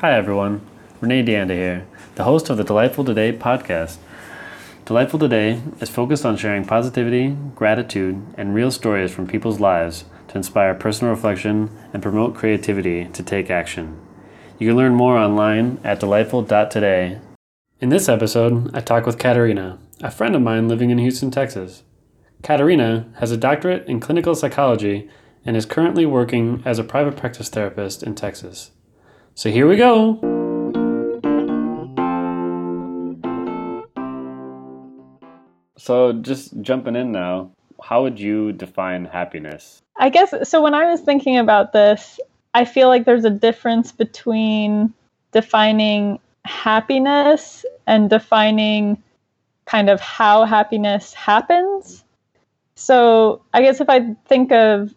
Hi, everyone. Renee Deanda here, the host of the Delightful Today podcast. Delightful Today is focused on sharing positivity, gratitude, and real stories from people's lives to inspire personal reflection and promote creativity to take action. You can learn more online at delightful.today. In this episode, I talk with Katerina, a friend of mine living in Houston, Texas. Katerina has a doctorate in clinical psychology and is currently working as a private practice therapist in Texas. So here we go. So, just jumping in now, how would you define happiness? I guess so. When I was thinking about this, I feel like there's a difference between defining happiness and defining kind of how happiness happens. So, I guess if I think of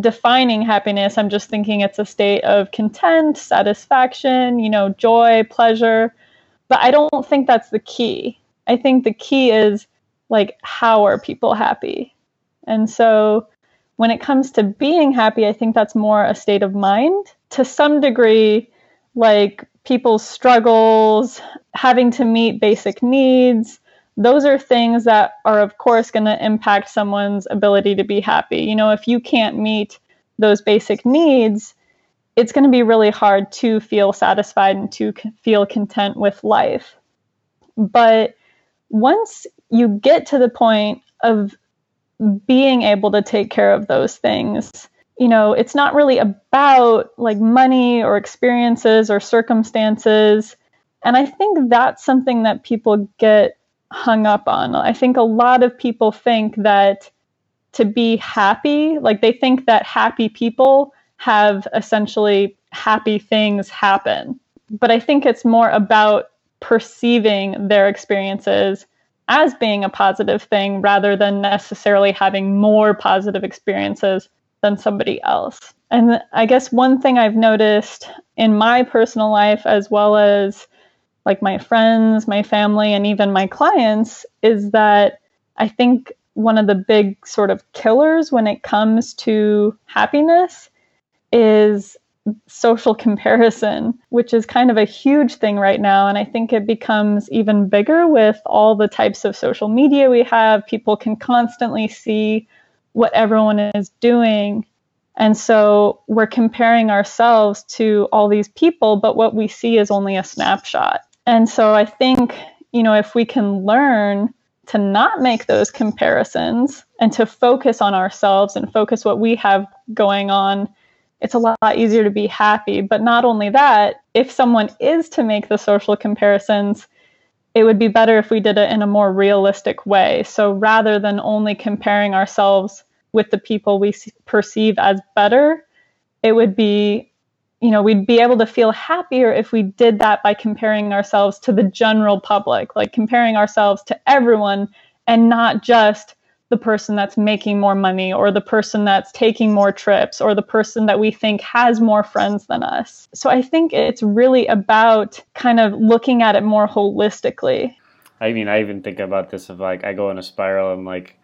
defining happiness, I'm just thinking it's a state of content, satisfaction, you know, joy, pleasure. But I don't think that's the key. I think the key is like, how are people happy? And so when it comes to being happy, I think that's more a state of mind. To some degree, like people's struggles, having to meet basic needs, those are things that are, of course, going to impact someone's ability to be happy. You know, if you can't meet those basic needs, it's going to be really hard to feel satisfied and to feel content with life. But once you get to the point of being able to take care of those things, you know, it's not really about like money or experiences or circumstances. And I think that's something that people get hung up on. I think a lot of people think that to be happy, like they think that happy people have essentially happy things happen. But I think it's more about perceiving their experiences as being a positive thing rather than necessarily having more positive experiences than somebody else. And I guess one thing I've noticed in my personal life, as well as like my friends, my family, and even my clients is that I think one of the big sort of killers when it comes to happiness is social comparison, which is kind of a huge thing right now. And I think it becomes even bigger with all the types of social media we have. People can constantly see what everyone is doing. And so we're comparing ourselves to all these people, but what we see is only a snapshot. And so I think, you know, if we can learn to not make those comparisons and to focus on ourselves and focus what we have going on, it's a lot easier to be happy. But not only that, if someone is to make the social comparisons, it would be better if we did it in a more realistic way. So rather than only comparing ourselves with the people we perceive as better, it would be you know, we'd be able to feel happier if we did that by comparing ourselves to the general public, like comparing ourselves to everyone and not just the person that's making more money or the person that's taking more trips or the person that we think has more friends than us. So I think it's really about kind of looking at it more holistically. I mean, I even think about this of like I go in a spiral and like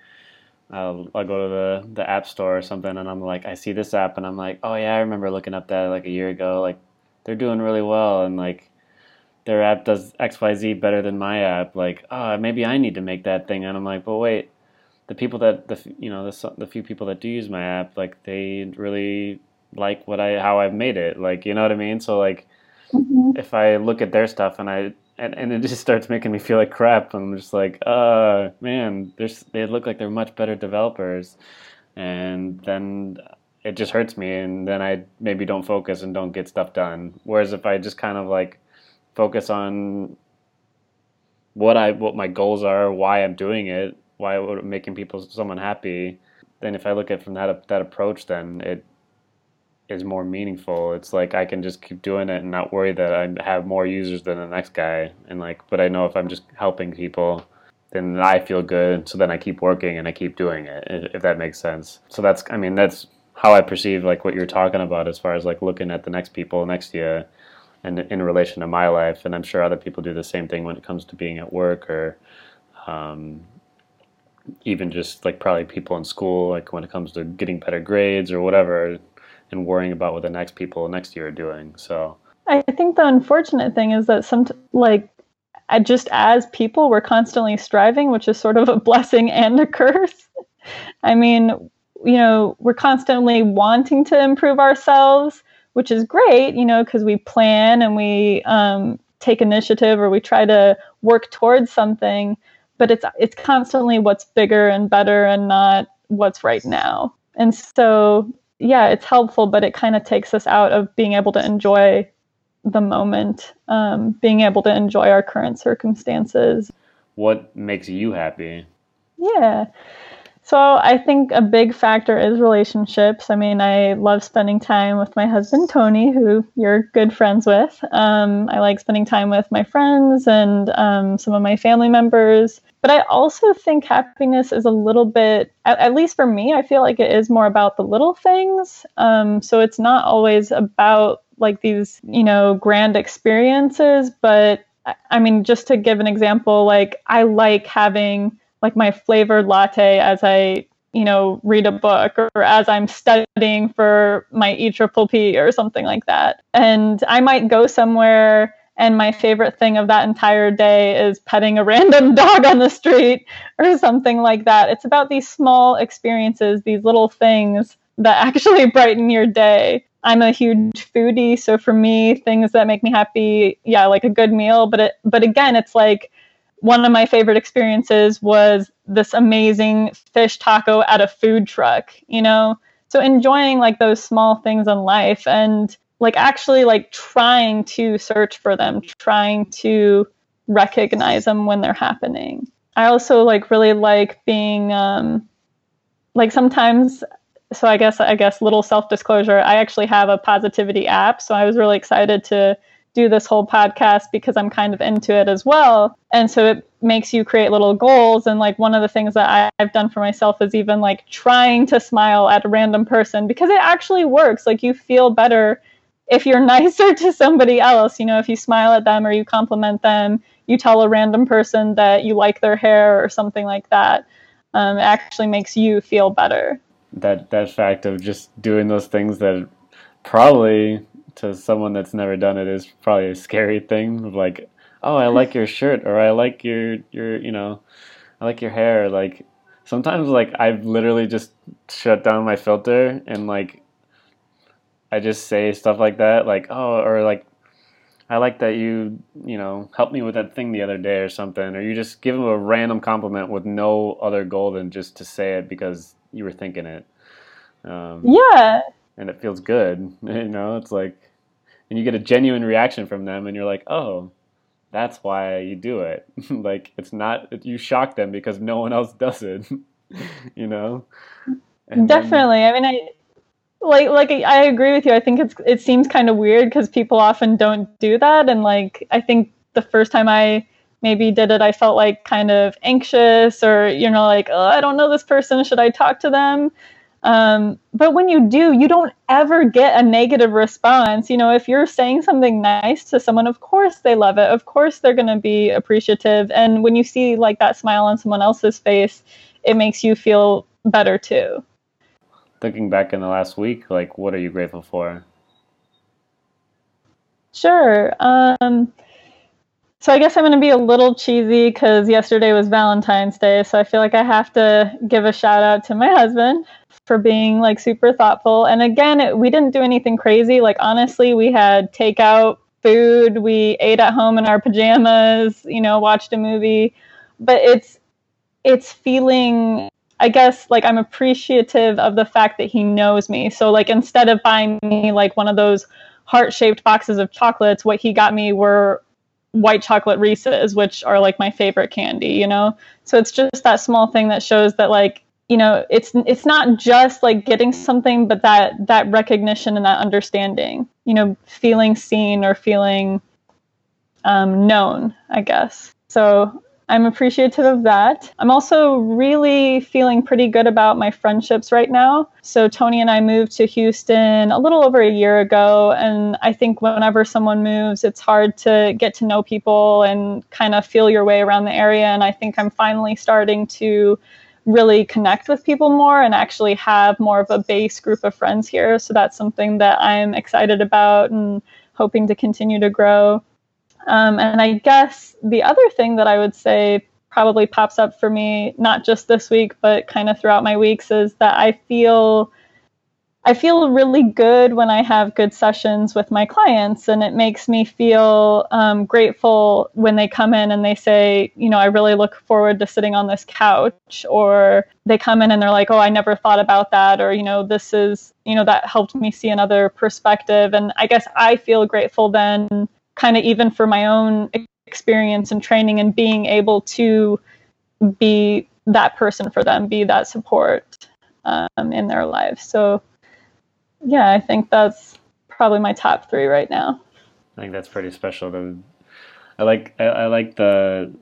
I'll, I'll go to the, the app store or something and I'm like, I see this app and I'm like, oh yeah, I remember looking up that like a year ago. Like they're doing really well and like their app does XYZ better than my app. Like, oh, maybe I need to make that thing. And I'm like, but wait, the people that the you know the the few people that do use my app, like they really like what I how I've made it. Like, you know what I mean? So like, mm-hmm. if I look at their stuff and I and, and it just starts making me feel like crap. I'm just like, uh, man, they look like they're much better developers, and then it just hurts me, and then I maybe don't focus and don't get stuff done. Whereas if I just kind of like focus on what I what my goals are, why I'm doing it, why making people someone happy, then if I look at from that that approach, then it is more meaningful. It's like I can just keep doing it and not worry that I have more users than the next guy. And like, but I know if I'm just helping people, then I feel good. So then I keep working and I keep doing it, if that makes sense. So that's, I mean, that's how I perceive like what you're talking about as far as like looking at the next people next you and in relation to my life. And I'm sure other people do the same thing when it comes to being at work or, um, even just like probably people in school, like when it comes to getting better grades or whatever, and worrying about what the next people next year are doing. So I think the unfortunate thing is that some like just as people we're constantly striving, which is sort of a blessing and a curse. I mean, you know, we're constantly wanting to improve ourselves, which is great, you know, because we plan and we um, take initiative or we try to work towards something. But it's it's constantly what's bigger and better and not what's right now. And so, yeah, it's helpful, but it kind of takes us out of being able to enjoy the moment, um, being able to enjoy our current circumstances. What makes you happy? Yeah. So I think a big factor is relationships. I mean, I love spending time with my husband Tony, who you're good friends with. Um, I like spending time with my friends and um, some of my family members. But I also think happiness is a little bit, at, at least for me, I feel like it is more about the little things. Um, so it's not always about like these, you know, grand experiences. But I mean, just to give an example, like I like having like my flavored latte as I, you know, read a book or as I'm studying for my E or something like that. And I might go somewhere and my favorite thing of that entire day is petting a random dog on the street or something like that. It's about these small experiences, these little things that actually brighten your day. I'm a huge foodie, so for me, things that make me happy, yeah, like a good meal. But it, but again, it's like one of my favorite experiences was this amazing fish taco at a food truck. You know, so enjoying like those small things in life and like actually like trying to search for them, trying to recognize them when they're happening. I also like really like being um, like sometimes so I guess I guess little self disclosure. I actually have a positivity app, so I was really excited to do this whole podcast because I'm kind of into it as well. And so it makes you create little goals. And like one of the things that I've done for myself is even like trying to smile at a random person because it actually works. Like you feel better if you're nicer to somebody else. You know, if you smile at them or you compliment them, you tell a random person that you like their hair or something like that. Um, it actually makes you feel better that that fact of just doing those things that probably to someone that's never done it is probably a scary thing like oh i like your shirt or i like your your you know i like your hair like sometimes like i've literally just shut down my filter and like i just say stuff like that like oh or like i like that you you know helped me with that thing the other day or something or you just give them a random compliment with no other goal than just to say it because you were thinking it. Um, yeah. And it feels good. You know, it's like, and you get a genuine reaction from them, and you're like, oh, that's why you do it. like, it's not, you shock them because no one else does it, you know? And Definitely. Then, I mean, I, like like I agree with you. I think it's it seems kind of weird because people often don't do that, and like I think the first time I maybe did it, I felt like kind of anxious or, you know, like, oh, I don't know this person. Should I talk to them? Um, but when you do, you don't ever get a negative response. You know, if you're saying something nice to someone, of course they love it. Of course they're going to be appreciative. And when you see like that smile on someone else's face, it makes you feel better too. Thinking back in the last week, like, what are you grateful for? Sure. Um, so I guess I'm going to be a little cheesy because yesterday was Valentine's Day. So I feel like I have to give a shout out to my husband for being like super thoughtful. And again, it, we didn't do anything crazy. Like honestly, we had takeout food. We ate at home in our pajamas. You know, watched a movie. But it's it's feeling. I guess like I'm appreciative of the fact that he knows me. So like instead of buying me like one of those heart shaped boxes of chocolates, what he got me were white chocolate Reese's, which are like my favorite candy, you know? So it's just that small thing that shows that like, you know, it's it's not just like getting something, but that that recognition and that understanding, you know, feeling seen or feeling um, known, I guess. So I'm appreciative of that. I'm also really feeling pretty good about my friendships right now. So, Tony and I moved to Houston a little over a year ago. And I think whenever someone moves, it's hard to get to know people and kind of feel your way around the area. And I think I'm finally starting to really connect with people more and actually have more of a base group of friends here. So, that's something that I'm excited about. And hoping to continue to grow. Um, and I guess the other thing that I would say probably pops up for me, not just this week, but kind of throughout my weeks, is that I feel I feel really good when I have good sessions with my clients, and it makes me feel um, grateful when they come in and they say, you know, I really look forward to sitting on this couch, or they come in and they're like, oh, I never thought about that, or, you know, this is, you know, that helped me see another perspective. And I guess I feel grateful then, kind of even for my own experience and training and being able to be that person for them, be that support um, in their life. So, yeah, I think that's probably my top three right now. I think that's pretty special. To, I like I, I like the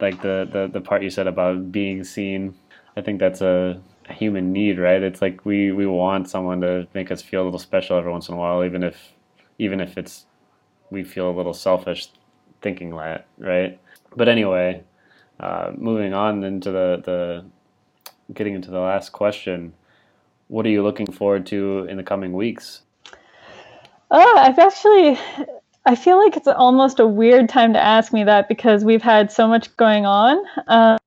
like the, the the part you said about being seen. I think that's a, a human need, right? It's like we we want someone to make us feel a little special every once in a while, even if even if it's we feel a little selfish thinking that, right? But anyway, uh, moving on into the the getting into the last question what are you looking forward to in the coming weeks? Oh, I've actually, I feel like it's almost a weird time to ask me that because we've had so much going on. Um,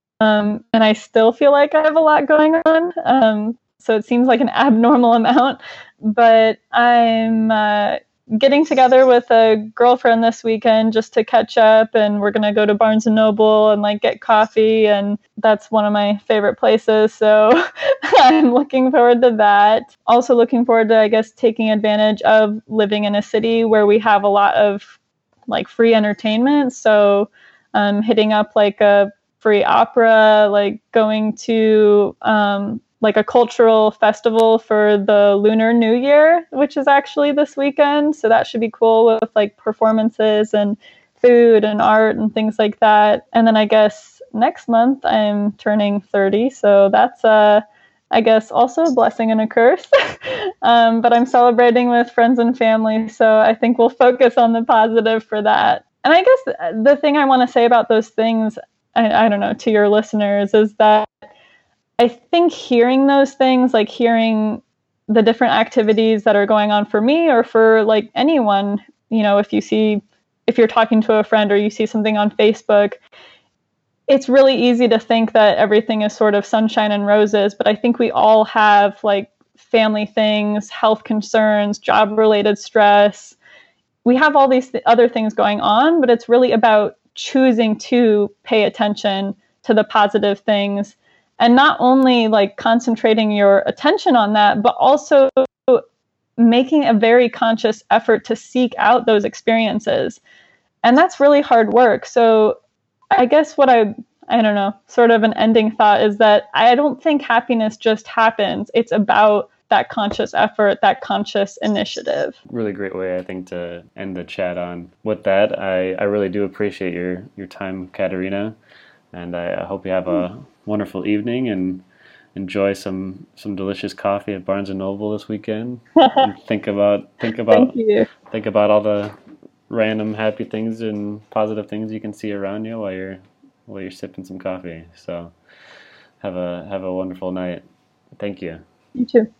and I still feel like I have a lot going on. Um, so it seems like an abnormal amount. But I'm uh, getting together with a girlfriend this weekend just to catch up and we're going to go to Barnes and Noble and like get coffee and that's one of my favorite places so I'm looking forward to that. Also looking forward to I guess taking advantage of living in a city where we have a lot of like free entertainment so um, hitting up like a free opera like going to um, like a cultural festival for the Lunar New Year, which is actually this weekend. So that should be cool with like performances and food and art and things like that. And then I guess next month I'm turning 30. So that's uh I guess also a blessing and a curse. um, but I'm celebrating with friends and family. So I think we'll focus on the positive for that. And I guess the thing I want to say about those things, I, I don't know, to your listeners is that I think hearing those things, like hearing the different activities that are going on for me or for like anyone, you know, if you see, if you're talking to a friend or you see something on Facebook, it's really easy to think that everything is sort of sunshine and roses, but I think we all have like family things, health concerns, job related stress. We have all these th- other things going on, but it's really about choosing to pay attention to the positive things and not only like concentrating your attention on that but also making a very conscious effort to seek out those experiences. And that's really hard work. So i guess what i i don't know sort of an ending thought is that i don't think happiness just happens. It's about that conscious effort that conscious initiative. Really great way i think to end the chat on. With that i i really do appreciate your your time katerina. And i, I hope you have a hmm. Wonderful evening and enjoy some some delicious coffee at Barnes and Noble this weekend. think about think about think about all the random happy things and positive things you can see around you while you're while you're sipping some coffee. So have a have a wonderful night. Thank you. You too.